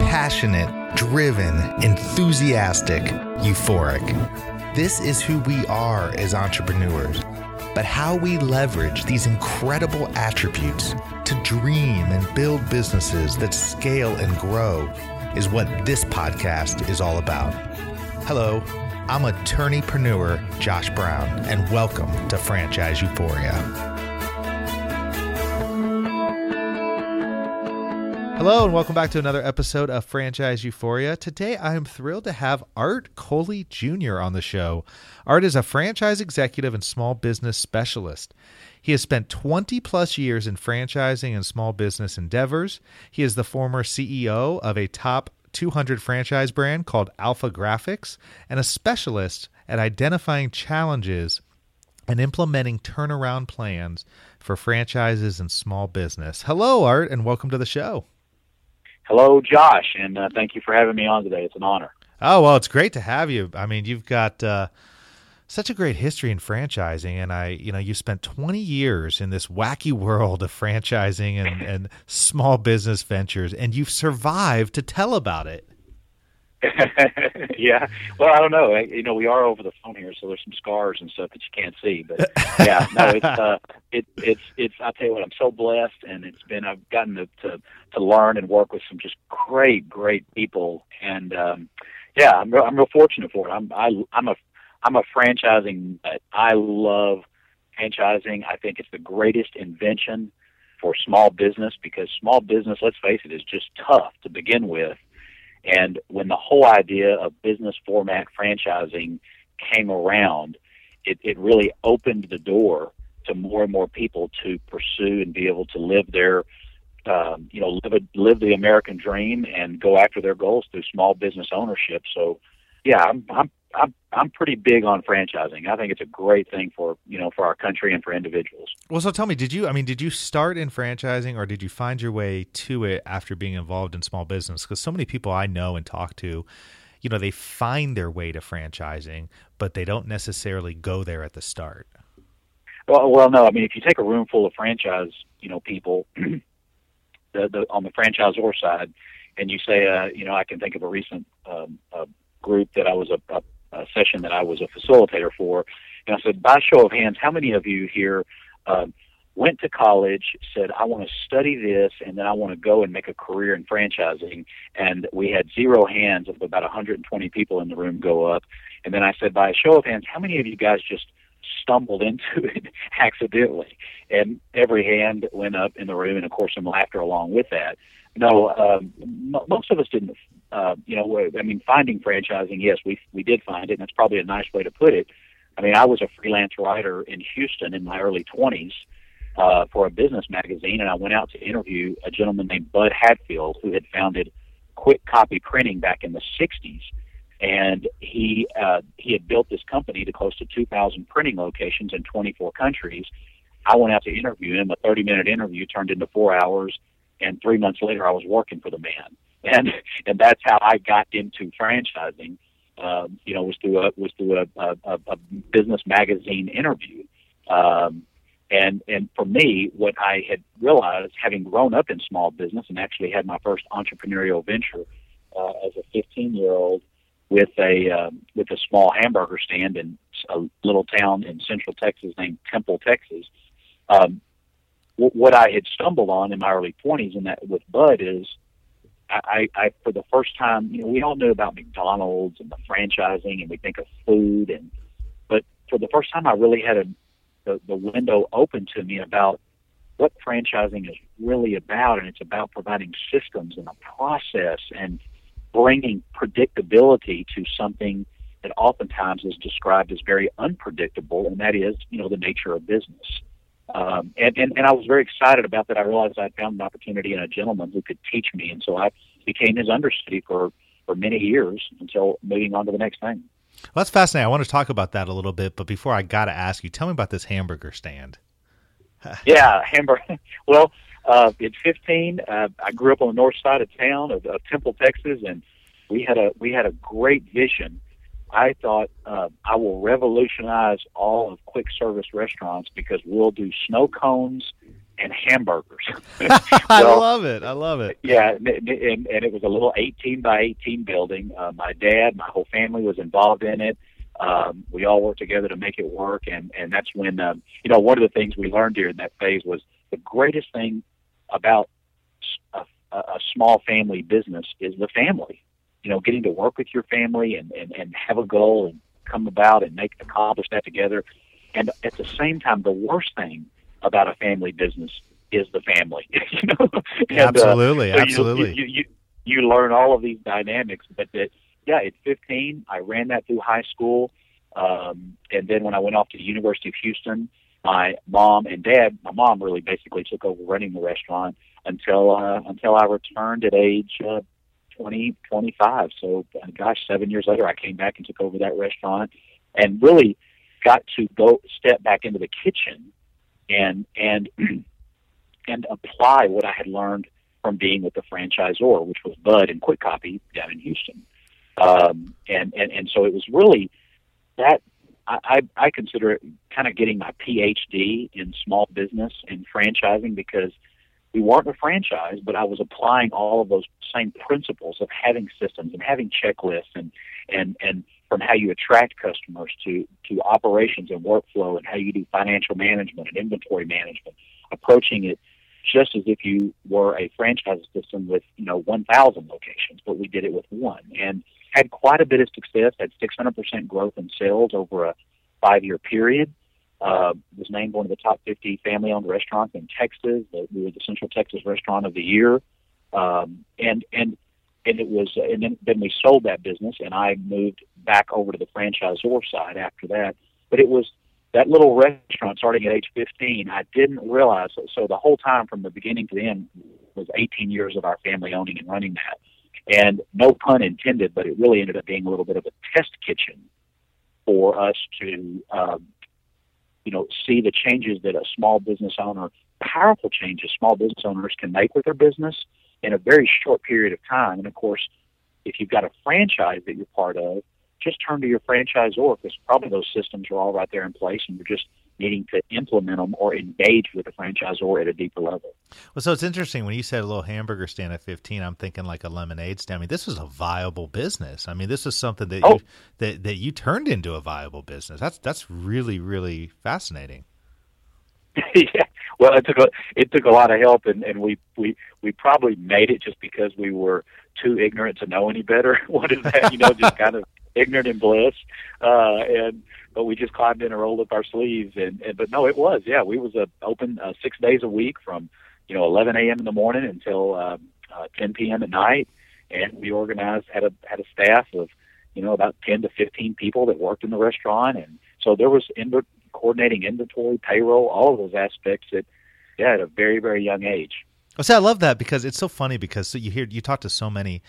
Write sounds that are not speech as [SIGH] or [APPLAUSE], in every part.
Passionate, driven, enthusiastic, euphoric. This is who we are as entrepreneurs. But how we leverage these incredible attributes to dream and build businesses that scale and grow is what this podcast is all about. Hello, I'm attorneypreneur Josh Brown, and welcome to Franchise Euphoria. Hello, and welcome back to another episode of Franchise Euphoria. Today, I am thrilled to have Art Coley Jr. on the show. Art is a franchise executive and small business specialist. He has spent 20 plus years in franchising and small business endeavors. He is the former CEO of a top 200 franchise brand called Alpha Graphics and a specialist at identifying challenges and implementing turnaround plans for franchises and small business. Hello, Art, and welcome to the show. Hello, Josh, and uh, thank you for having me on today. It's an honor. Oh well, it's great to have you. I mean, you've got uh, such a great history in franchising, and I, you know, you spent 20 years in this wacky world of franchising and, and small business ventures, and you've survived to tell about it. [LAUGHS] yeah. Well, I don't know. You know, we are over the phone here, so there's some scars and stuff that you can't see. But yeah, no, it's [LAUGHS] uh, it, it's it's. I tell you what, I'm so blessed, and it's been I've gotten to to, to learn and work with some just great, great people, and um, yeah, I'm real, I'm real fortunate for it. I'm I, I'm a I'm a franchising. I love franchising. I think it's the greatest invention for small business because small business, let's face it, is just tough to begin with and when the whole idea of business format franchising came around, it, it really opened the door to more and more people to pursue and be able to live their, um, you know, live a, live the American dream and go after their goals through small business ownership. So, yeah, I'm I'm I'm I'm pretty big on franchising. I think it's a great thing for you know for our country and for individuals. Well, so tell me, did you? I mean, did you start in franchising, or did you find your way to it after being involved in small business? Because so many people I know and talk to, you know, they find their way to franchising, but they don't necessarily go there at the start. Well, well, no. I mean, if you take a room full of franchise, you know, people, [CLEARS THROAT] the, the on the franchisor side, and you say, uh, you know, I can think of a recent um, uh, group that I was a, a uh, session that I was a facilitator for, and I said, by show of hands, how many of you here uh, went to college, said, I want to study this, and then I want to go and make a career in franchising? And we had zero hands of about 120 people in the room go up. And then I said, by a show of hands, how many of you guys just stumbled [LAUGHS] into it accidentally? And every hand went up in the room, and of course, some laughter along with that. No, um, most of us didn't uh, you know, I mean, finding franchising, yes, we we did find it, and that's probably a nice way to put it. I mean, I was a freelance writer in Houston in my early 20s uh, for a business magazine, and I went out to interview a gentleman named Bud Hatfield, who had founded Kwik Kopy Printing back in the 60s, and he uh, he had built this company to close to 2,000 printing locations in 24 countries. I went out to interview him. A 30 minute interview turned into four hours, and three months later, I was working for the man and and that's how I got into franchising. Um, you know, was through a was through a, a, a business magazine interview. Um, and and for me, what I had realized, having grown up in small business and actually had my first entrepreneurial venture uh, as a 15 year old with a um, with a small hamburger stand in a little town in Central Texas named Temple, Texas. Um, what I had stumbled on in my early 20s, and that with Bud is I, I, for the first time, you know, we all know about McDonald's and the franchising, and we think of food, and but for the first time, I really had a the, the window open to me about what franchising is really about, and it's about providing systems and a process and bringing predictability to something that oftentimes is described as very unpredictable, and that is, you know, the nature of business. Um, and, and, and I was very excited about that. I realized I found an opportunity in a gentleman who could teach me. And so I became his understudy for, for many years until moving on to the next thing. Well, that's fascinating. I want to talk about that a little bit. But before I got to ask you, tell me about this hamburger stand. [LAUGHS] yeah, hamburger. [LAUGHS] Well, uh, at 15, uh, I grew up on the north side of town of, of Temple, Texas, and we had a we had a great vision I thought uh, I will revolutionize all of quick service restaurants because we'll do snow cones and hamburgers. [LAUGHS] [LAUGHS] I love it. I love it. Yeah, and, and, and it was a little 18 by 18 building. Uh, my dad, my whole family was involved in it. Um, we all worked together to make it work, and and that's when um, you know one of the things we learned during that phase was the greatest thing about a, a small family business is the family. You know, getting to work with your family and and and have a goal and come about and make accomplish that together. And at the same time, the worst thing about a family business is the family. [LAUGHS] you know, and, absolutely, uh, so absolutely. You, you, you, you learn all of these dynamics, but that yeah, at 15, I ran that through high school, um, and then when I went off to the University of Houston, my mom and dad, my mom really basically took over running the restaurant until uh, until I returned at age uh, 20, 25. So, uh, gosh, seven years later, I came back and took over that restaurant, and really got to go step back into the kitchen and and [CLEARS THROAT] and apply what I had learned from being with the franchisor, which was Bud and Kwik Kopy down in Houston. Um, and, and and so it was really that I, I consider it kind of getting my PhD in small business and franchising because we weren't a franchise, but I was applying all of those same principles of having systems and having checklists and and and from how you attract customers to to operations and workflow and how you do financial management and inventory management, approaching it just as if you were a franchise system with you know 1,000 locations, but we did it with one and had quite a bit of success. Had 600% growth in sales over a five-year period. Uh, was named one of the top 50 family-owned restaurants in Texas. We were the Central Texas Restaurant of the Year, um, and and and it was and then, then we sold that business, and I moved back over to the franchisor side after that. But it was that little restaurant starting at age 15. I didn't realize so the whole time from the beginning to the end was 18 years of our family owning and running that. And no pun intended, but it really ended up being a little bit of a test kitchen for us to um, you know, see the changes that a small business owner, powerful changes small business owners can make with their business in a very short period of time. And of course, if you've got a franchise that you're part of, just turn to your franchisor because probably those systems are all right there in place and you're just needing to implement them or engage with the franchisor at a deeper level. Well, so it's interesting when you said a little hamburger stand at 15. I'm thinking like a lemonade stand. I mean, this was a viable business. I mean, this is something that oh. you that that you turned into a viable business. That's that's really really fascinating. [LAUGHS] yeah. Well, it took a it took a lot of help, and and we we we probably made it just because we were too ignorant to know any better. [LAUGHS] what is that? You know, just kind of ignorant and bliss. Uh, and but we just climbed in and rolled up our sleeves. And, and but no, it was yeah, we was uh, open uh, six days a week from you know 11 a.m. in the morning until um, uh, 10 p.m. at night. And we organized had a had a staff of you know about 10 to 15 people that worked in the restaurant, and so there was in- coordinating inventory, payroll, all of those aspects that yeah at a very very young age. Well, see, I love that because it's so funny because you hear you talk to so many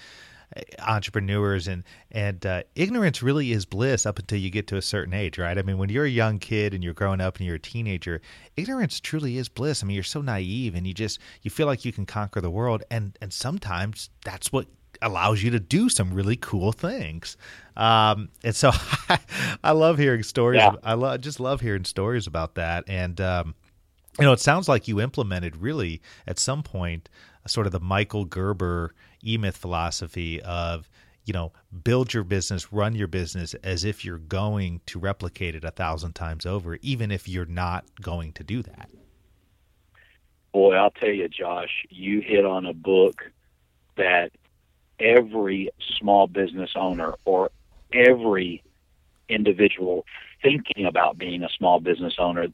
entrepreneurs and and uh, ignorance really is bliss up until you get to a certain age right? I mean when you're a young kid and you're growing up and you're a teenager ignorance truly is bliss. I mean you're so naive and you just you feel like you can conquer the world and and sometimes that's what allows you to do some really cool things. Um, and so [LAUGHS] I, I love hearing stories yeah. i love just love hearing stories about that. And um, you know it sounds like you implemented really at some point sort of the michael gerber e-myth philosophy of you know build your business run your business as if you're going to replicate it a thousand times over even if you're not going to do that. Boy i'll tell you josh you hit on a book that every small business owner or every individual thinking about being a small business owner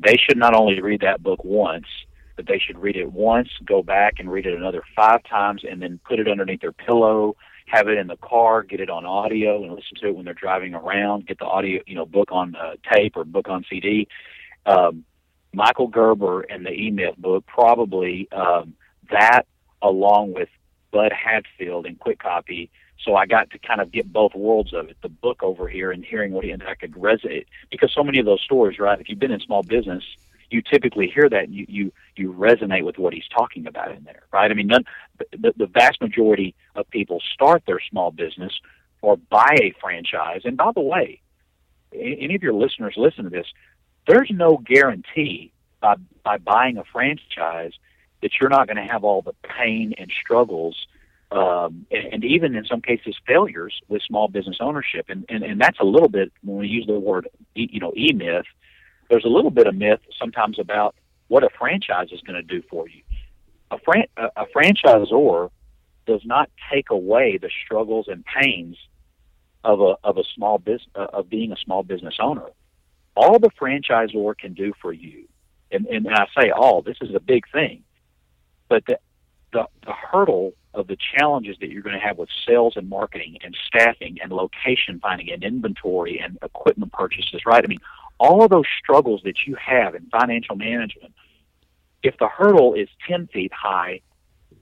they should not only read that book once that they should read it once, go back and read it another five times, and then put it underneath their pillow, have it in the car, get it on audio, and listen to it when they're driving around. Get the audio, you know, book on uh, tape or book on CD. Um, Michael Gerber and the E Myth book, probably um, that along with Bud Hatfield and Kwik Kopy. So I got to kind of get both worlds of it, the book over here and hearing what he and I could resonate because so many of those stories, right? If you've been in small business, you typically hear that and you, you, you resonate with what he's talking about in there, right? I mean, none, the, the vast majority of people start their small business or buy a franchise. And by the way, any of your listeners listen to this, there's no guarantee by by buying a franchise that you're not going to have all the pain and struggles um, and, and even in some cases failures with small business ownership. And, and, and that's a little bit, when we use the word, you know, e-myth, there's a little bit of myth sometimes about what a franchise is going to do for you. A, fran- a, franchisor does not take away the struggles and pains of a, of a small business, uh, of being a small business owner. All the franchisor can do for you, and, and I say all, this is a big thing, but the, the, the hurdle of the challenges that you're going to have with sales and marketing and staffing and location finding and inventory and equipment purchases, right? I mean, all of those struggles that you have in financial management, if the hurdle is 10 feet high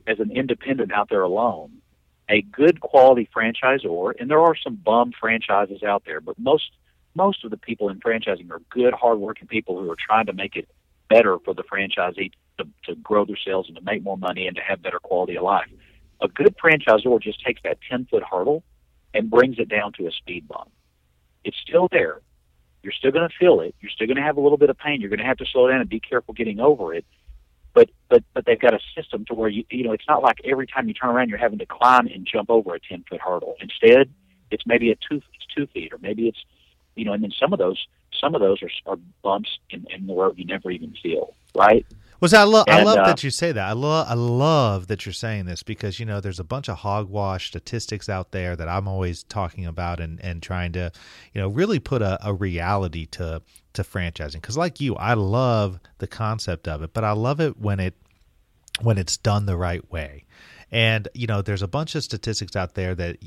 as an independent out there alone, a good quality franchisor, and there are some bum franchises out there, but most most of the people in franchising are good, hardworking people who are trying to make it better for the franchisee to, to grow their sales and to make more money and to have better quality of life. A good franchisor just takes that 10 foot hurdle and brings it down to a speed bump. It's still there. You're still going to feel it. You're still going to have a little bit of pain. You're going to have to slow down and be careful getting over it. But but but they've got a system to where you you know it's not like every time you turn around you're having to climb and jump over a 10 foot hurdle. Instead, it's maybe a two it's two feet or maybe it's you know and then some of those some of those are, are bumps in, in the road you never even feel right was I love I love uh, that you say that. I love I love that you're saying this because you know there's a bunch of hogwash statistics out there that I'm always talking about and and trying to you know really put a, a reality to to franchising because like you I love the concept of it, but I love it when it when it's done the right way. And you know there's a bunch of statistics out there that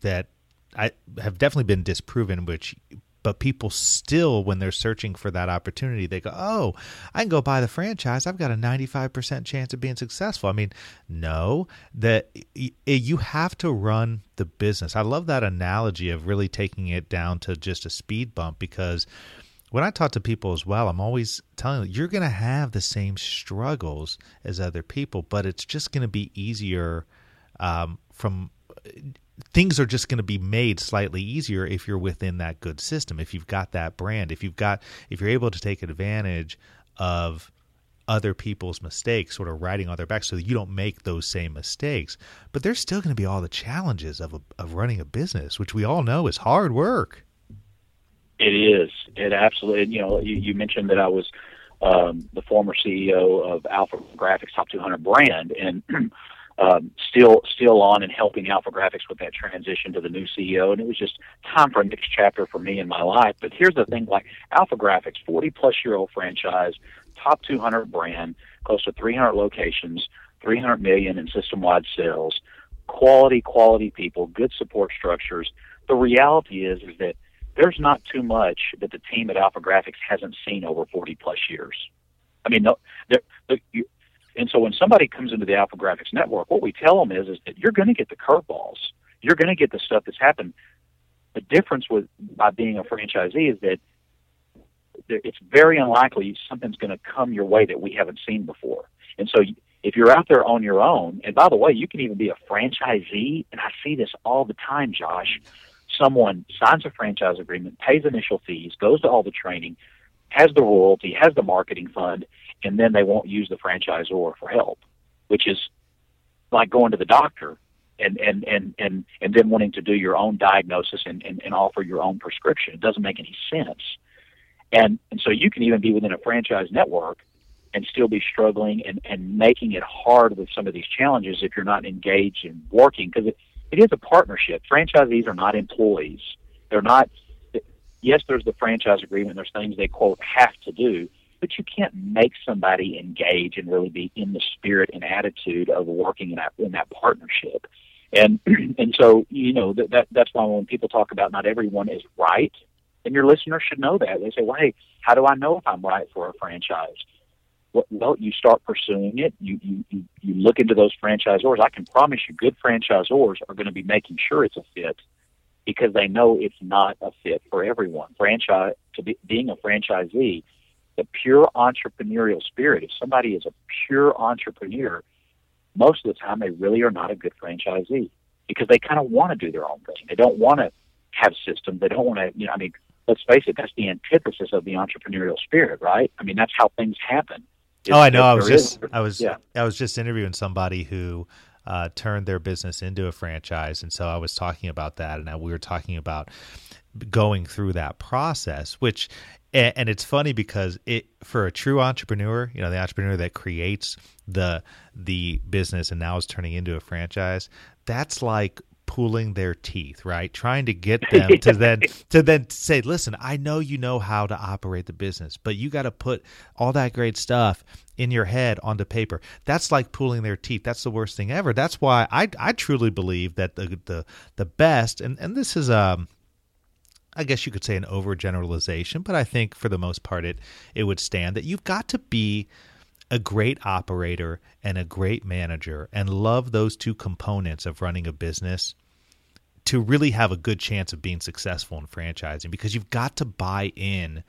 that I have definitely been disproven, which but people still when they're searching for that opportunity they go oh i can go buy the franchise. I've got a 95% chance of being successful. I mean no that you have to run the business. I love that analogy of really taking it down to just a speed bump because when I talk to people as well, I'm always telling them you're going to have the same struggles as other people, but it's just going to be easier um, from things are just going to be made slightly easier if you're within that good system if you've got that brand if you've got if you're able to take advantage of other people's mistakes sort of riding on their back so that you don't make those same mistakes. But there's still going to be all the challenges of a, of running a business which we all know is hard work. It is. It absolutely you know you, you mentioned that i was um, the former ceo of alpha graphics top 200 brand and [CLEARS THROAT] um, still still on and helping Alpha Graphics with that transition to the new CEO, and it was just time for a next chapter for me in my life. But here's the thing: like Alpha Graphics, 40 plus year old franchise, top 200 brand, close to 300 locations, 300 million in system wide sales, quality quality people, good support structures. The reality is is that there's not too much that the team at Alpha Graphics hasn't seen over 40 plus years. I mean, no, and so when somebody comes into the Alpha Graphics network, what we tell them is, is that you're going to get the curveballs. You're going to get the stuff that's happened. The difference with by being a franchisee is that it's very unlikely something's going to come your way that we haven't seen before. And so if you're out there on your own, and by the way, you can even be a franchisee, and I see this all the time, Josh. Someone signs a franchise agreement, pays initial fees, goes to all the training, has the royalty, has the marketing fund, and then they won't use the franchisor for help, which is like going to the doctor and and and and and then wanting to do your own diagnosis and, and, and offer your own prescription. It doesn't make any sense. And and so you can even be within a franchise network and still be struggling and, and making it hard with some of these challenges if you're not engaged in working because it, it is a partnership. Franchisees are not employees. They're not yes, there's the franchise agreement, there's things they quote have to do, but you can't make somebody engage and really be in the spirit and attitude of working in that in that partnership. And [CLEARS THROAT] and so you know that, that that's why when people talk about not everyone is right, and your listeners should know that they say, "Well, hey, how do I know if I'm right for a franchise?" Well, you start pursuing it. You you you, look into those franchisors. I can promise you, good franchisors are going to be making sure it's a fit because they know it's not a fit for everyone. Franchise to be, being a franchisee the pure entrepreneurial spirit. If somebody is a pure entrepreneur, most of the time they really are not a good franchisee because they kind of want to do their own thing. They don't want to have systems. They don't want to, you know, I mean, let's face it, that's the antithesis of the entrepreneurial spirit, right? I mean, that's how things happen. It's, oh, I know. I was just, is, I was, yeah. I was just interviewing somebody who uh, turned their business into a franchise, and so I was talking about that, and we were talking about going through that process, which and, and, it's funny because it for a true entrepreneur, you know, the entrepreneur that creates the the business and now is turning into a franchise, that's like pulling their teeth, right? Trying to get [LAUGHS] them to then to then say, "Listen, I know you know how to operate the business, but you got to put all that great stuff in your head onto paper." That's like pulling their teeth. That's the worst thing ever. That's why I I truly believe that the the the best and and this is um I guess you could say an overgeneralization, but I think for the most part it it would stand that you've got to be a great operator and a great manager and love those two components of running a business to really have a good chance of being successful in franchising because you've got to buy in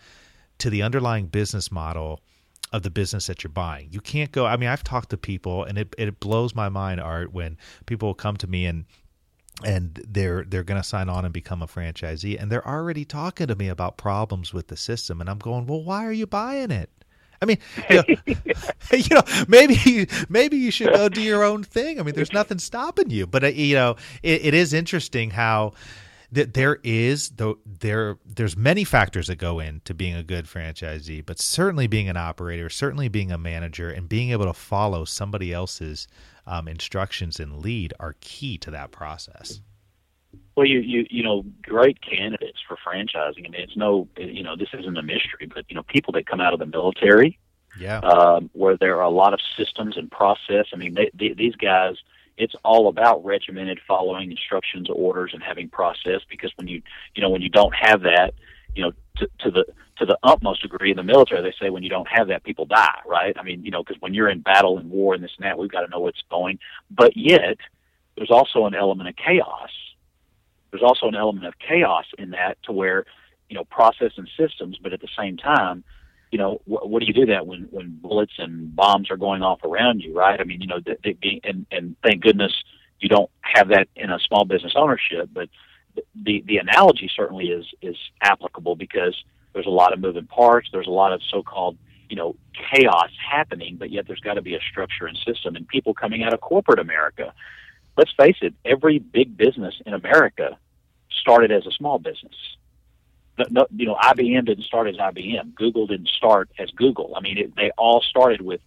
to the underlying business model of the business that you're buying. You can't go I mean I've talked to people and it it blows my mind art when people come to me and and they're they're going to sign on and become a franchisee and they're already talking to me about problems with the system and I'm going, "Well, why are you buying it?" I mean, [LAUGHS] you know, [LAUGHS] you know, maybe maybe you should go do your own thing. I mean, there's nothing stopping you. But uh, you know, it, it is interesting how that there is though there there's many factors that go into being a good franchisee, but certainly being an operator, certainly being a manager, and being able to follow somebody else's um, instructions and lead are key to that process. Well, you you you know, great candidates for franchising. I mean, it's no, you know, this isn't a mystery, but you know, people that come out of the military, yeah, um, where there are a lot of systems and process. I mean, they, they, these guys, it's all about regimented following instructions, orders, and having process. Because when you you know when you don't have that, you know, to, to the to the utmost degree in the military, they say when you don't have that, people die, right? I mean, you know, because when you're in battle and war and this and that, we've got to know what's going. But yet, there's also an element of chaos there's also an element of chaos in that to where you know process and systems but at the same time you know wh- what do you do that when when bullets and bombs are going off around you right? I mean you know the, the, and and thank goodness you don't have that in a small business ownership but the the analogy certainly is is applicable because there's a lot of moving parts. There's a lot of so-called you know chaos happening but yet there's got to be a structure and system and people coming out of corporate america. Let's face it, every big business in America started as a small business. No, you know, IBM didn't start as IBM. Google didn't start as Google. I mean, it, they all started with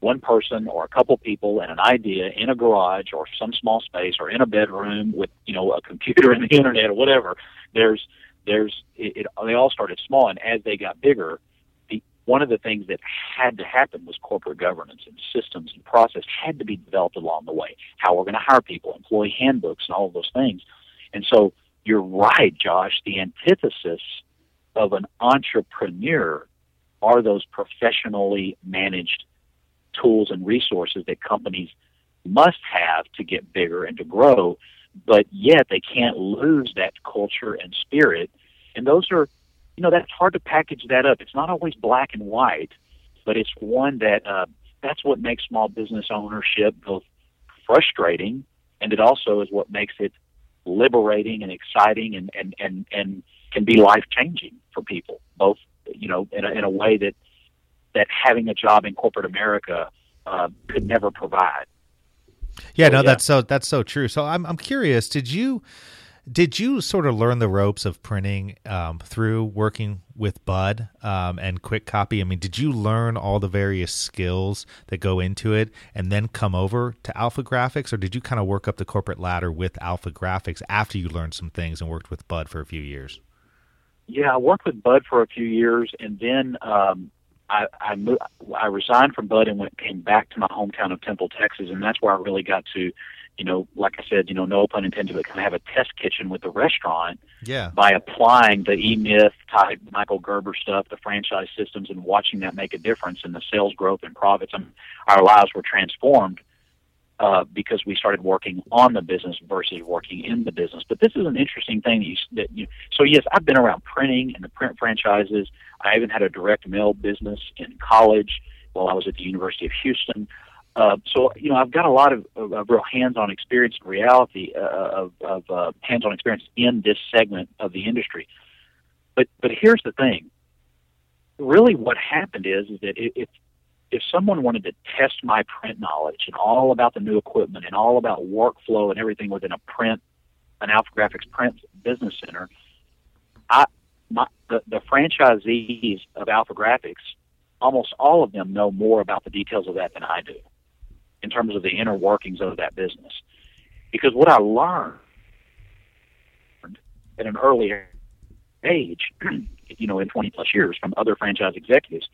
one person or a couple people and an idea in a garage or some small space or in a bedroom with you know a computer [LAUGHS] and the internet or whatever. There's there's it, it, they all started small, and as they got bigger, the one of the things that had to happen was corporate governance and systems and process had to be developed along the way. How we're going to hire people, employee handbooks, and all of those things. And so you're right, Josh. The antithesis of an entrepreneur are those professionally managed tools and resources that companies must have to get bigger and to grow, but yet they can't lose that culture and spirit. And those are you know that's hard to package that up. It's not always black and white, but it's one that uh, that's what makes small business ownership both frustrating and it also is what makes it liberating and exciting and and and, and can be life changing for people both you know in a, in a way that that having a job in corporate America uh, could never provide. Yeah, so, no, yeah. that's so that's so true. So I'm I'm curious. Did you did you sort of learn the ropes of printing um, through working with Bud um, and Kwik Kopy? I mean, did you learn all the various skills that go into it and then come over to Alpha Graphics, or did you kind of work up the corporate ladder with Alpha Graphics after you learned some things and worked with Bud for a few years? Yeah, I worked with Bud for a few years, and then um, I I, moved, I resigned from Bud and went came back to my hometown of Temple, Texas, and that's where I really got to you know, like I said, you know, no pun intended, but kind of have a test kitchen with the restaurant. Yeah. By applying the E Myth type Michael Gerber stuff, the franchise systems, and watching that make a difference in the sales growth and profits, and our lives were transformed uh, because we started working on the business versus working in the business. But this is an interesting thing that you, that you. So yes, I've been around printing and the print franchises. I even had a direct mail business in college while I was at the University of Houston. Uh, so you know, I've got a lot of, of, of real hands-on experience and reality uh, of, of uh, hands-on experience in this segment of the industry. But but here's the thing. Really, what happened is, is that if if someone wanted to test my print knowledge and all about the new equipment and all about workflow and everything within a print, an Alphagraphics print business center, I my the, the franchisees of Alphagraphics, almost all of them know more about the details of that than I do, in terms of the inner workings of that business. Because what I learned at an earlier age, [CLEARS THROAT] you know, in 20 plus years from other franchise executives,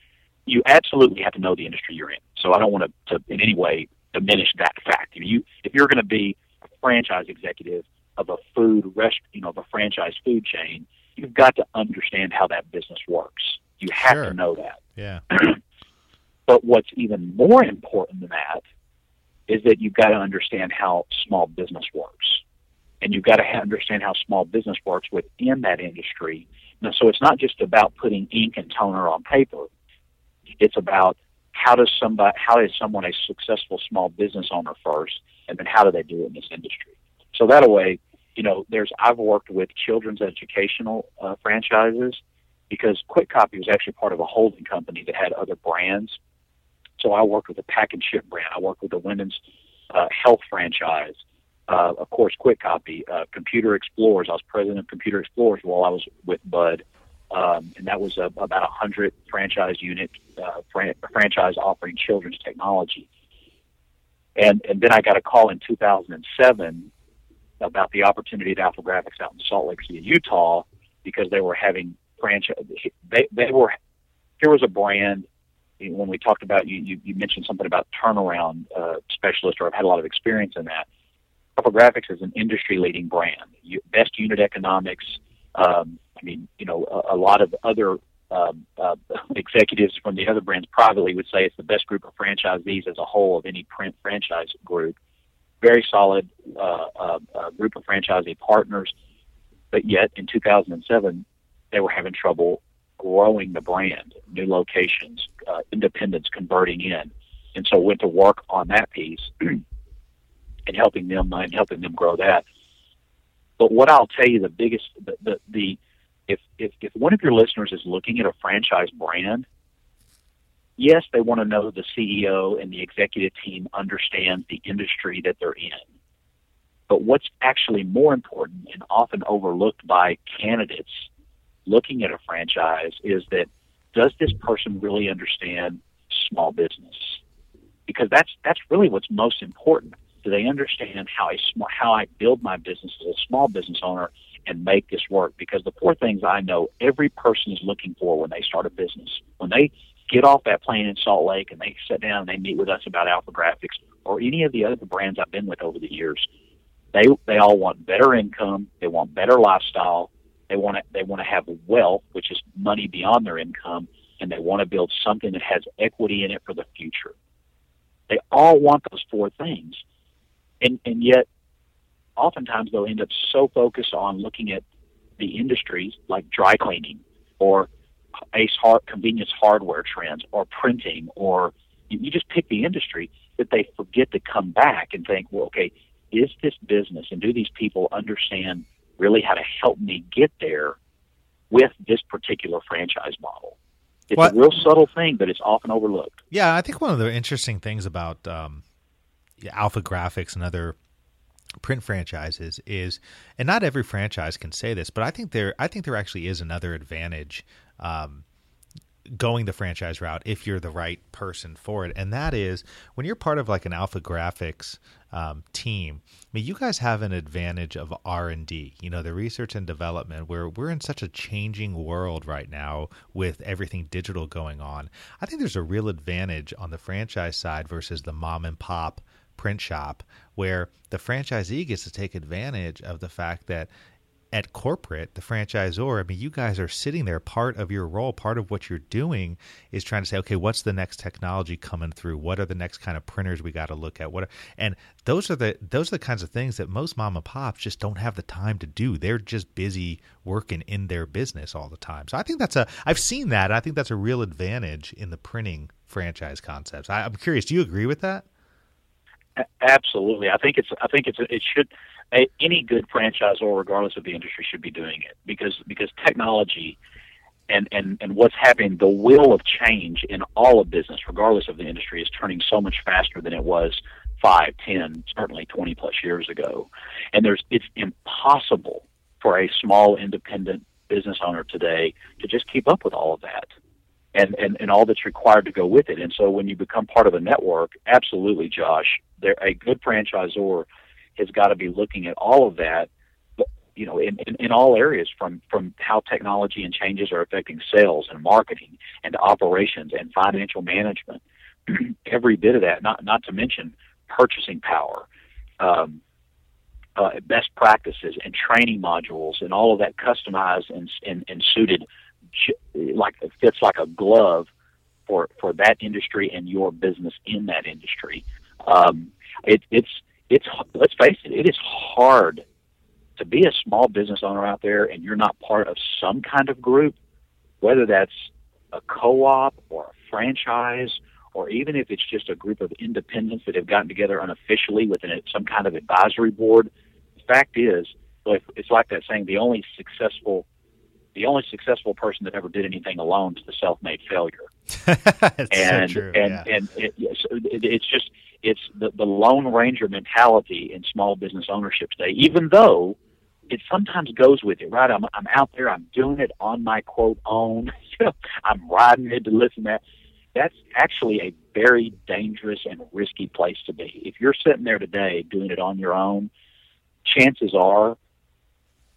you absolutely have to know the industry you're in. So I don't want to, to in any way diminish that fact. If you if you're going to be a franchise executive of a food rest, you know, of a franchise food chain, you've got to understand how that business works. You have Sure. to know that. Yeah. [CLEARS THROAT] But what's even more important than that is that you've got to understand how small business works. And you've got to understand how small business works within that industry. Now, so it's not just about putting ink and toner on paper. It's about how does somebody, how is someone a successful small business owner first, and then how do they do it in this industry? So that way, you know, there's I've worked with children's educational uh, franchises because Kwik Kopy was actually part of a holding company that had other brands. So I worked with the Pack and Ship brand. I worked with the women's uh, health franchise. Uh, of course, Kwik Kopy, uh, Computer Explorers. I was president of Computer Explorers while I was with Bud, um, and that was a, about a hundred franchise unit uh, fran- franchise offering children's technology. And and then I got a call in 2007 about the opportunity at Alpha Graphics out in Salt Lake City, Utah, because they were having franchise. They they were here was a brand. When we talked about you, you, you mentioned something about turnaround uh, specialist, or I've had a lot of experience in that. Alpha Graphics is an industry leading brand. You, best unit economics. Um, I mean, you know, a, a lot of other um, uh, [LAUGHS] executives from the other brands privately would say it's the best group of franchisees as a whole of any print franchise group. Very solid uh, uh, uh, group of franchisee partners, but yet in 2007 they were having trouble growing the brand, new locations, uh, independents converting in, and so went to work on that piece [CLEARS THROAT] and helping them uh, and helping them grow that. But what I'll tell you, the biggest, the, the, the if, if if one of your listeners is looking at a franchise brand, yes, they want to know the CEO and the executive team understands the industry that they're in. But what's actually more important and often overlooked by candidates looking at a franchise is that does this person really understand small business? Because that's that's really what's most important. Do they understand how a small, how I build my business as a small business owner and make this work? Because the four things I know every person is looking for when they start a business, when they get off that plane in Salt Lake and they sit down and they meet with us about Alpha Graphics or any of the other brands I've been with over the years, they they all want better income, they want better lifestyle, they want to they want to have wealth, which is money beyond their income, and they want to build something that has equity in it for the future. They all want those four things, and and yet, oftentimes they'll end up so focused on looking at the industries like dry cleaning or ace hard convenience hardware trends or printing or you, you just pick the industry that they forget to come back and think, well, okay, is this business and do these people understand really how to help me get there with this particular franchise model? It's What- a real subtle thing, but it's often overlooked. Yeah, I think one of the interesting things about um, Alpha Graphics and other print franchises is, and not every franchise can say this, but I think there, I think there actually is another advantage um, going the franchise route if you're the right person for it, and that is when you're part of like an Alpha Graphics um, team. I mean, you guys have an advantage of R and D. You know, the research and development. Where we're in such a changing world right now with everything digital going on. I think there's a real advantage on the franchise side versus the mom and pop print shop, where the franchisee gets to take advantage of the fact that at corporate, the franchisor, I mean, you guys are sitting there. Part of your role, part of what you're doing is trying to say, okay, what's the next technology coming through? What are the next kind of printers we got to look at? What, are, and those are the those are the kinds of things that most mom and pops just don't have the time to do. They're just busy working in their business all the time. So I think that's a I've seen that. I think that's a real advantage in the printing franchise concepts. I, I'm curious. Do you agree with that? Absolutely, I think it's I think it's it should a, any good franchisor, regardless of the industry, should be doing it because because technology and, and, and what's happening, the will of change in all of business, regardless of the industry, is turning so much faster than it was five, ten, certainly 20 plus years ago. And there's, it's impossible for a small independent business owner today to just keep up with all of that and, and, and all that's required to go with it. And so when you become part of a network, absolutely, Josh, there, a good franchisor has got to be looking at all of that you know, in, in, in all areas from, from how technology and changes are affecting sales and marketing and operations and financial management. [CLEARS THROAT] Every bit of that, not, not to mention purchasing power, um, uh, best practices and training modules and all of that customized and, and, and suited like it fits like a glove for, for that industry and your business in that industry. Um, it, it's, it's, let's face it, it is hard to be a small business owner out there and you're not part of some kind of group, whether that's a co-op or a franchise, or even if it's just a group of independents that have gotten together unofficially within some kind of advisory board, the fact is, it's like that saying, the only successful the only successful person that ever did anything alone is the self-made failure. [LAUGHS] and so true, and yeah. and it, it, it's just it's the the lone ranger mentality in small business ownership today. Even though it sometimes goes with it, right? I'm I'm out there, I'm doing it on my quote own. You [LAUGHS] know, I'm riding it to listen to that. That's actually a very dangerous and risky place to be. If you're sitting there today doing it on your own, chances are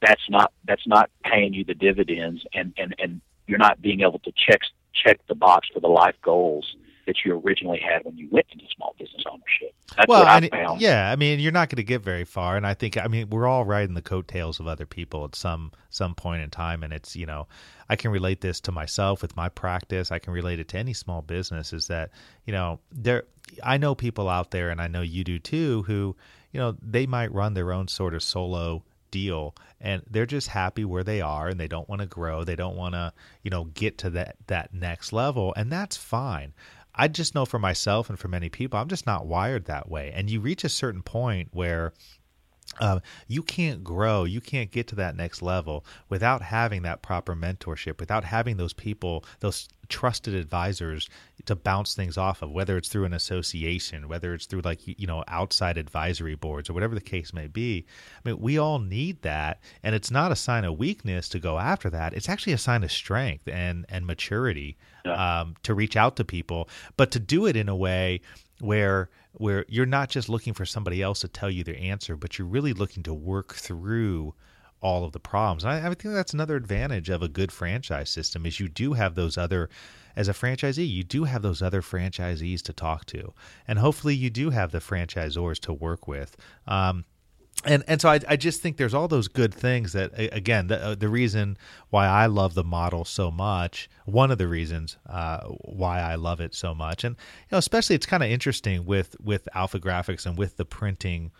that's not that's not paying you the dividends and and and you're not being able to check check the box for the life goals that you originally had when you went into small business ownership. That's well, what I found. yeah, I mean, you're not going to get very far, and I think, I mean, we're all riding the coattails of other people at some some point in time, and it's you know, I can relate this to myself with my practice. I can relate it to any small business. Is that you know, there, I know people out there, and I know you do too, who you know, they might run their own sort of solo deal. And they're just happy where they are and they don't want to grow. They don't want to you know get to that that next level and that's fine. I just know for myself and for many people i'm just not wired that way. And you reach a certain point where um, you can't grow, you can't get to that next level without having that proper mentorship, without having those people, those trusted advisors to bounce things off of, whether it's through an association, whether it's through like, you know, outside advisory boards or whatever the case may be. I mean, we all need that. And it's not a sign of weakness to go after that. It's actually a sign of strength and, and maturity Yeah. um, to reach out to people, but to do it in a way where where you're not just looking for somebody else to tell you their answer, but you're really looking to work through all of the problems. And I, I think that's another advantage of a good franchise system is you do have those other as a franchisee, you do have those other franchisees to talk to, and hopefully you do have the franchisors to work with. Um, and and so I, I just think there's all those good things that again the uh, the reason why I love the model so much one of the reasons uh, why I love it so much and you know especially it's kind of interesting with with Alpha Graphics and with the printing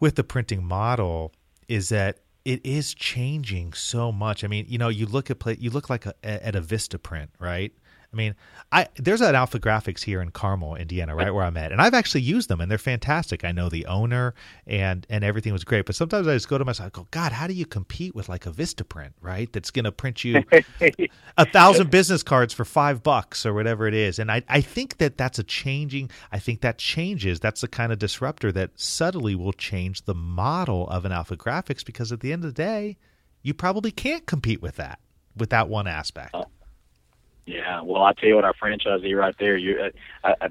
with the printing model is that it is changing so much. I mean, you know, you look at play, you look like a, at a Vistaprint, right? I mean, I there's an Alpha Graphics here in Carmel, Indiana, right where I'm at, and I've actually used them, and they're fantastic. I know the owner, and and everything was great. But sometimes I just go to myself, I go, God, how do you compete with like a Vistaprint, right? That's going to print you [LAUGHS] a thousand business cards for five bucks or whatever it is. And I, I think that that's a changing, I think that changes. That's the kind of disruptor that subtly will change the model of an alpha graphics because at the end of the day, you probably can't compete with that, with that one aspect. Uh, Yeah, well, I tell you what, our franchisee right there, you, uh, I, I,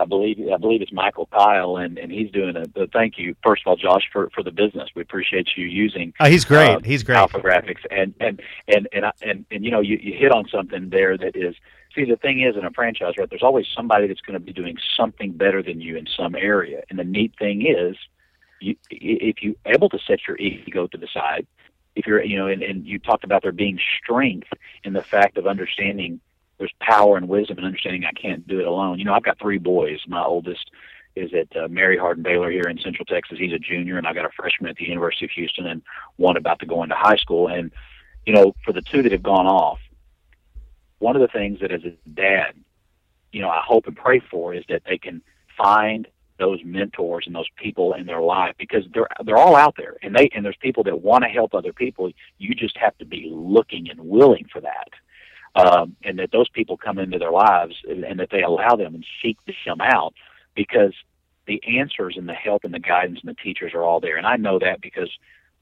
I believe, I believe it's Michael Kyle, and and he's doing a, a thank you first of all, Josh, for for the business. We appreciate you using. Oh, he's great. uh, he's great. Alpha Graphics, and and and and I- and, and you know, you, you hit on something there that is. See, the thing is, in a franchise, right? There's always somebody that's going to be doing something better than you in some area, and the neat thing is, you, if you able to set your ego to the side, if you're, you know, and, and you talked about there being strength in the fact of understanding there's power and wisdom and understanding I can't do it alone. You know, I've got three boys. My oldest is at uh, Mary Hardin Baylor here in Central Texas. He's a junior, and I got a freshman at the University of Houston, and one about to go into high school. And you know, for the two that have gone off, one of the things that as a dad, you know, I hope and pray for is that they can find those mentors and those people in their life because they're they're all out there and they and there's people that want to help other people. You just have to be looking and willing for that. Um, and that those people come into their lives and that they allow them and seek them out because the answers and the help and the guidance and the teachers are all there. And I know that because,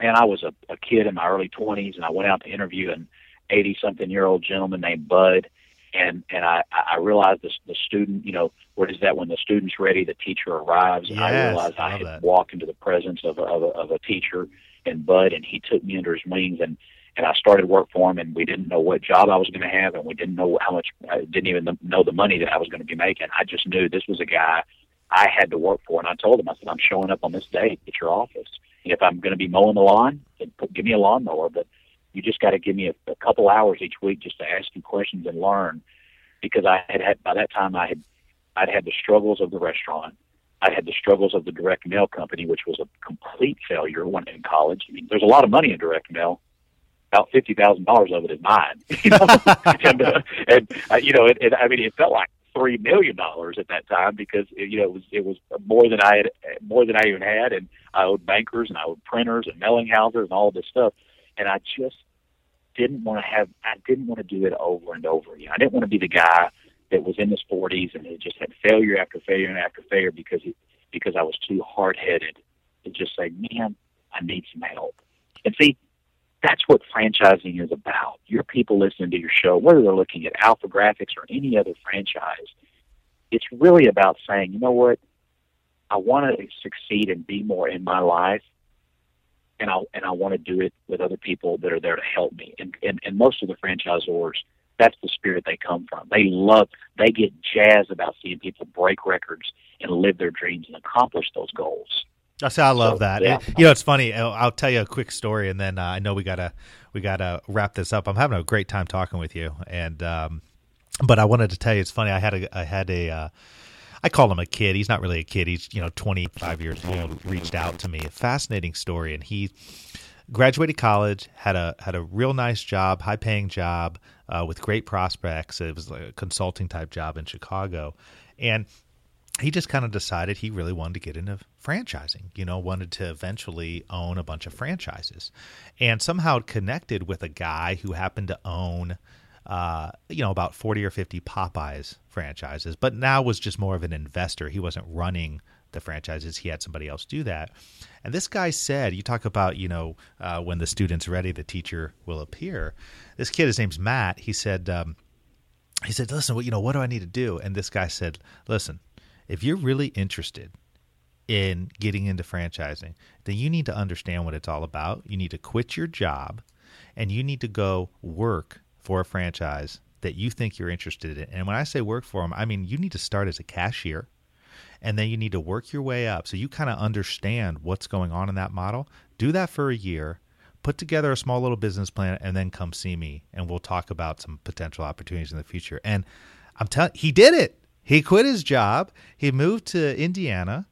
man, I was a, a kid in my early 20s and I went out to interview an 80 something year old gentleman named Bud. And, and I, I realized the, the student, you know, what is that when the student's ready, the teacher arrives. Yes, and I realized I, I had that. walked into the presence of a, of a, of a teacher and Bud, and he took me under his wings and, and I started work for him and we didn't know what job I was going to have and we didn't know how much, I didn't even know the money that I was going to be making. I just knew this was a guy I had to work for. And I told him, I said, I'm showing up on this day at your office. If I'm going to be mowing the lawn, then put, give me a lawnmower. But you just got to give me a, a couple hours each week just to ask you questions and learn. Because I had had by that time I had I'd had the struggles of the restaurant. I had the struggles of the direct mail company, which was a complete failure when in college. I mean, there's a lot of money in direct mail. About fifty thousand dollars of it is mine. [LAUGHS] You know, [LAUGHS] and, uh, and uh, you know, it, it, I mean, it felt like three million dollars at that time because you know it was it was more than I had more than I even had, and I owed bankers and I owed printers and mailing houses and all this stuff, and I just didn't want to have I didn't want to do it over and over again. I didn't want to be the guy that was in his 40s and it just had failure after failure and after failure because he, because I was too hard headed to just say, man, I need some help. And see, that's what franchising is about. Your people listening to your show, whether they're looking at Alpha Graphics or any other franchise, it's really about saying, you know what, I want to succeed and be more in my life, and I and I want to do it with other people that are there to help me. And and, and most of the franchisors, that's the spirit they come from. They love, they get jazzed about seeing people break records and live their dreams and accomplish those goals. I say I love so, that. Yeah. you know, it's funny. I'll, I'll, tell you a quick story, and then uh, I know we gotta we gotta wrap this up. I'm having a great time talking with you, and um, but I wanted to tell you, it's funny. I had a I had a uh, I call him a kid. He's not really a kid. He's you know 25 years old. Reached out to me. A fascinating story, and he graduated college, had a had a real nice job, high paying job uh, with great prospects. It was like a consulting type job in Chicago, and he just kind of decided he really wanted to get into franchising, you know, wanted to eventually own a bunch of franchises and somehow connected with a guy who happened to own, uh, you know, about 40 or 50 Popeyes franchises, but now was just more of an investor. He wasn't running the franchises, he had somebody else do that. And this guy said, you talk about, you know, uh, when the student's ready, the teacher will appear. This kid, his name's Matt, he said, um, he said, listen, what, you know, what do I need to do? And this guy said, listen, if you're really interested in getting into franchising, then you need to understand what it's all about. You need to quit your job and you need to go work for a franchise that you think you're interested in. And when I say work for them, I mean you need to start as a cashier and then you need to work your way up so you kind of understand what's going on in that model. Do that for a year, put together a small little business plan and then come see me and we'll talk about some potential opportunities in the future. And I'm telling he did it. He quit his job. He moved to Indiana.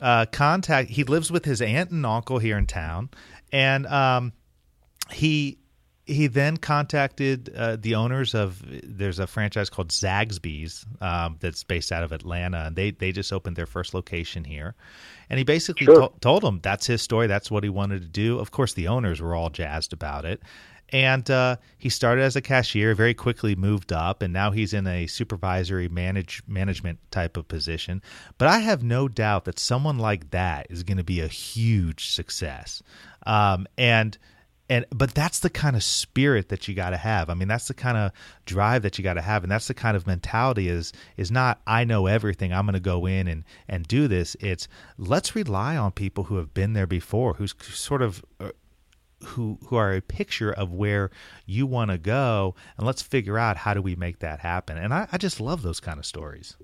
Uh, contact. He lives with his aunt and uncle here in town, and um, he he then contacted uh, the owners of there's a franchise called Zaxby's um, that's based out of Atlanta, and they they just opened their first location here. And he basically sure. to- told them that's his story, that's what he wanted to do. Of course, the owners were all jazzed about it, and uh, he started as a cashier, very quickly moved up, and now he's in a supervisory manage management type of position. But I have no doubt that someone like that is going to be a huge success. Um, and and but that's the kind of spirit that you got to have. I mean, that's the kind of drive that you got to have, and that's the kind of mentality is is not I know everything. I'm going to go in and and do this. It's let's rely on people who have been there before, who's sort of uh, who who are a picture of where you want to go and let's figure out how do we make that happen. And I, I just love those kind of stories.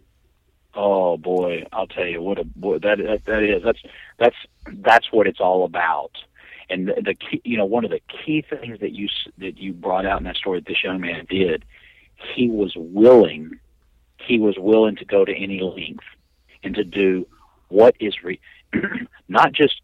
Oh boy. I'll tell you what a boy that, that that is that's that's that's what it's all about. And the, the key you know one of the key things that you that you brought out in that story that this young man did he was willing he was willing to go to any length and to do what is re- [CLEARS THROAT] not just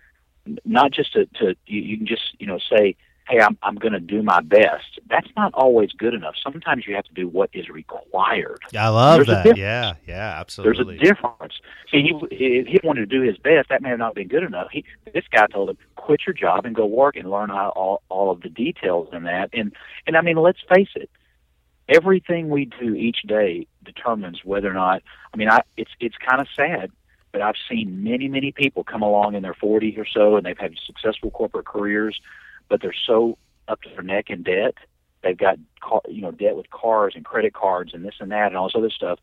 not just to, to you, you can just you know say hey i'm i'm going to do my best. That's not always good enough. Sometimes you have to do what is required. I love There's that. yeah yeah absolutely There's a difference. See he he wanted to do his best. That may have not been good enough. He this guy told him quit your job and go work and learn all all, all of the details in that. And and i mean let's face it everything we do each day determines whether or not. I mean, I it's it's kind of sad, but I've seen many many people come along in their 40s or so, and they've had successful corporate careers, but they're so up to their neck in debt. They've got car, you know debt with cars and credit cards and this and that and all this other stuff.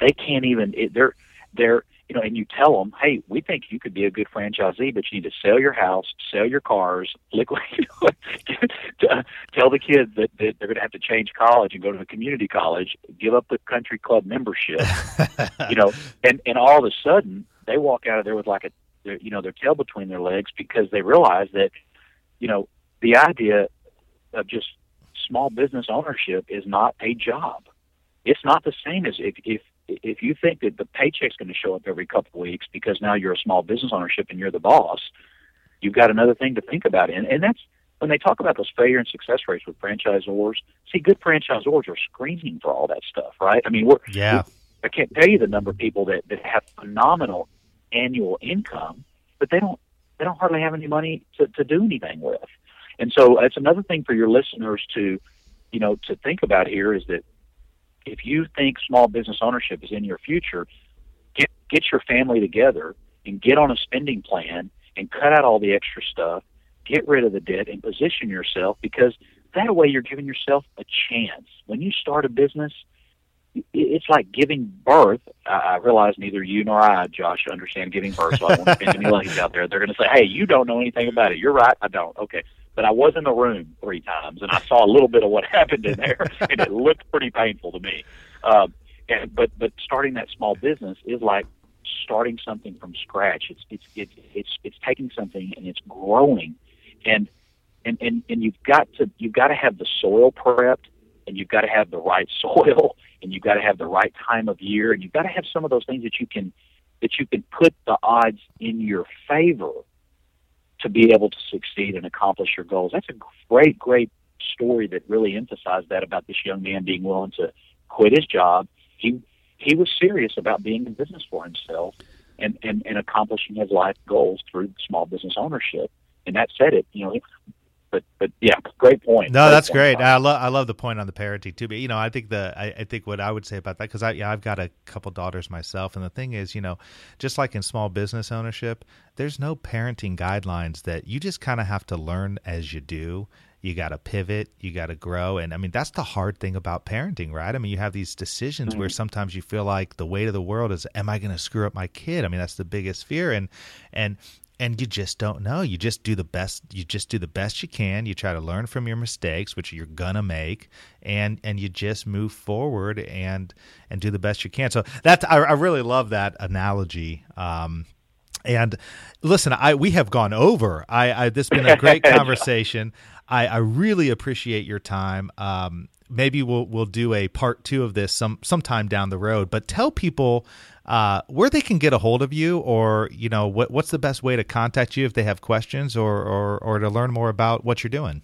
They can't even. It, they're they're you know, and you tell them, hey, we think you could be a good franchisee, but you need to sell your house, sell your cars, liquid. [LAUGHS] tell the kids that, that they're going to have to change college and go to a community college, give up the country club membership, [LAUGHS] you know, and and all of a sudden they walk out of there with like a, their, you know, their tail between their legs because they realize that, you know, the idea of just small business ownership is not a job. It's not the same as if if if you think that the paycheck's going to show up every couple of weeks because now you're a small business ownership and you're the boss, you've got another thing to think about. And, and that's when they talk about those failure and success rates with franchisors. See, good franchisors are screening for all that stuff, right? I mean, we're, yeah. We're, I can't tell you the number of people that, that have phenomenal annual income, but they don't they don't hardly have any money to, to do anything with. And so it's another thing for your listeners to, you know, to think about here is that if you think small business ownership is in your future, get get your family together and get on a spending plan and cut out all the extra stuff, get rid of the debt and position yourself because that way you're giving yourself a chance. When you start a business, it's like giving birth. I realize neither you nor I, Josh, understand giving birth, so I won't offend [LAUGHS] any ladies out there. They're going to say, "Hey, you don't know anything about it." You're right, I don't. Okay, but I was in the room three times and I saw a little bit of what [LAUGHS] happened in there, and it looked pretty painful to me. Um, and, but but starting that small business is like starting something from scratch. It's it's it's it's it's taking something and it's growing, and and and and you've got to you've got to have the soil prepped, and you've got to have the right [LAUGHS] soil, and you've got to have the right time of year, and you've got to have some of those things that you can that you can put the odds in your favor to be able to succeed and accomplish your goals. That's a great, great story that really emphasized that about this young man being willing to quit his job. He he was serious about being in business for himself and, and, and accomplishing his life goals through small business ownership. And that said it, you know, but but yeah, great point. No, great that's point, great. I love I love the point on the parenting too. But you know, I think the I, I think what I would say about that because I yeah, I've got a couple daughters myself, and the thing is, you know, just like in small business ownership, there's no parenting guidelines that you just kind of have to learn as you do. You got to pivot, you got to grow, and I mean that's the hard thing about parenting, right? I mean, you have these decisions mm-hmm. where sometimes you feel like the weight of the world is, am I going to screw up my kid? I mean, that's the biggest fear, and and and you just don't know. You just do the best you just do the best you can. You try to learn from your mistakes which you're gonna make and and you just move forward and and do the best you can. So that's i, I really love that analogy um and listen i we have gone over. I, I this has been a great [LAUGHS] conversation. I, I really appreciate your time. Um maybe we'll we'll do a part two of this some sometime down the road but tell people uh, where they can get a hold of you, or you know, what, what's the best way to contact you if they have questions, or, or or to learn more about what you're doing.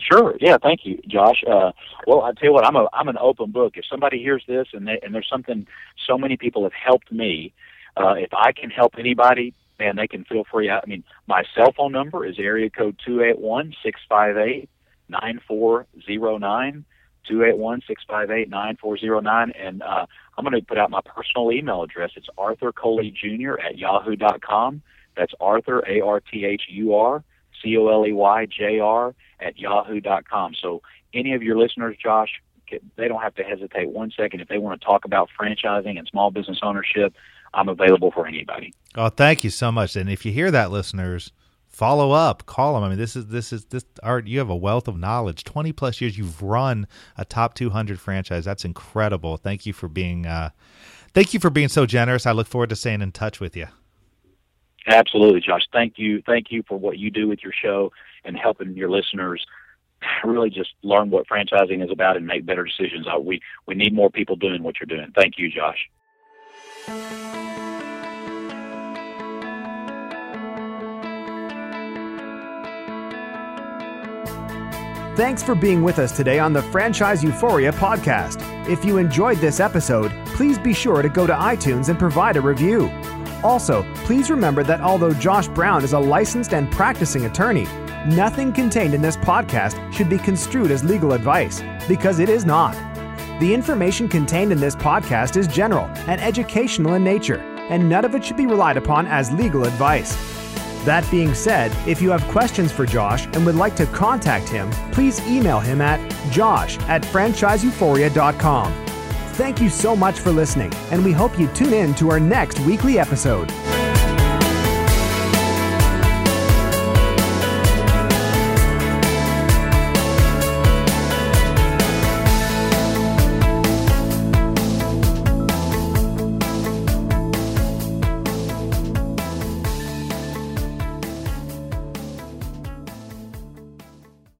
Sure. Yeah. Thank you, Josh. Uh, well, I tell you what, I'm a I'm an open book. If somebody hears this and they, and there's something, so many people have helped me. Uh, if I can help anybody, man, they can feel free. I mean, my cell phone number is area code two eight one six five eight nine four zero nine. 281-658-9409 and uh, I'm going to put out my personal email address. It's Arthur Coley Jr. at yahoo.com. That's Arthur, A-R-T-H-U-R, C-O-L-E-Y, J-R, at yahoo.com. So any of your listeners, Josh, they don't have to hesitate one second. If they want to talk about franchising and small business ownership, I'm available for anybody. Oh, thank you so much. And if you hear that, listeners, follow up, call them. I mean, this is this is this art. You have a wealth of knowledge. Twenty plus years, you've run a top two hundred franchise. That's incredible. Thank you for being, uh, thank you for being so generous. I look forward to staying in touch with you. Absolutely, Josh. Thank you. Thank you for what you do with your show and helping your listeners really just learn what franchising is about and make better decisions. Uh, we we need more people doing what you're doing. Thank you, Josh. Thanks for being with us today on the Franchise Euphoria podcast. If you enjoyed this episode, please be sure to go to iTunes and provide a review. Also, please remember that although Josh Brown is a licensed and practicing attorney, nothing contained in this podcast should be construed as legal advice, because it is not. The information contained in this podcast is general and educational in nature, and none of it should be relied upon as legal advice. That being said, if you have questions for Josh and would like to contact him, please email him at josh at franchiseeuphoria.com. Thank you so much for listening, and we hope you tune in to our next weekly episode.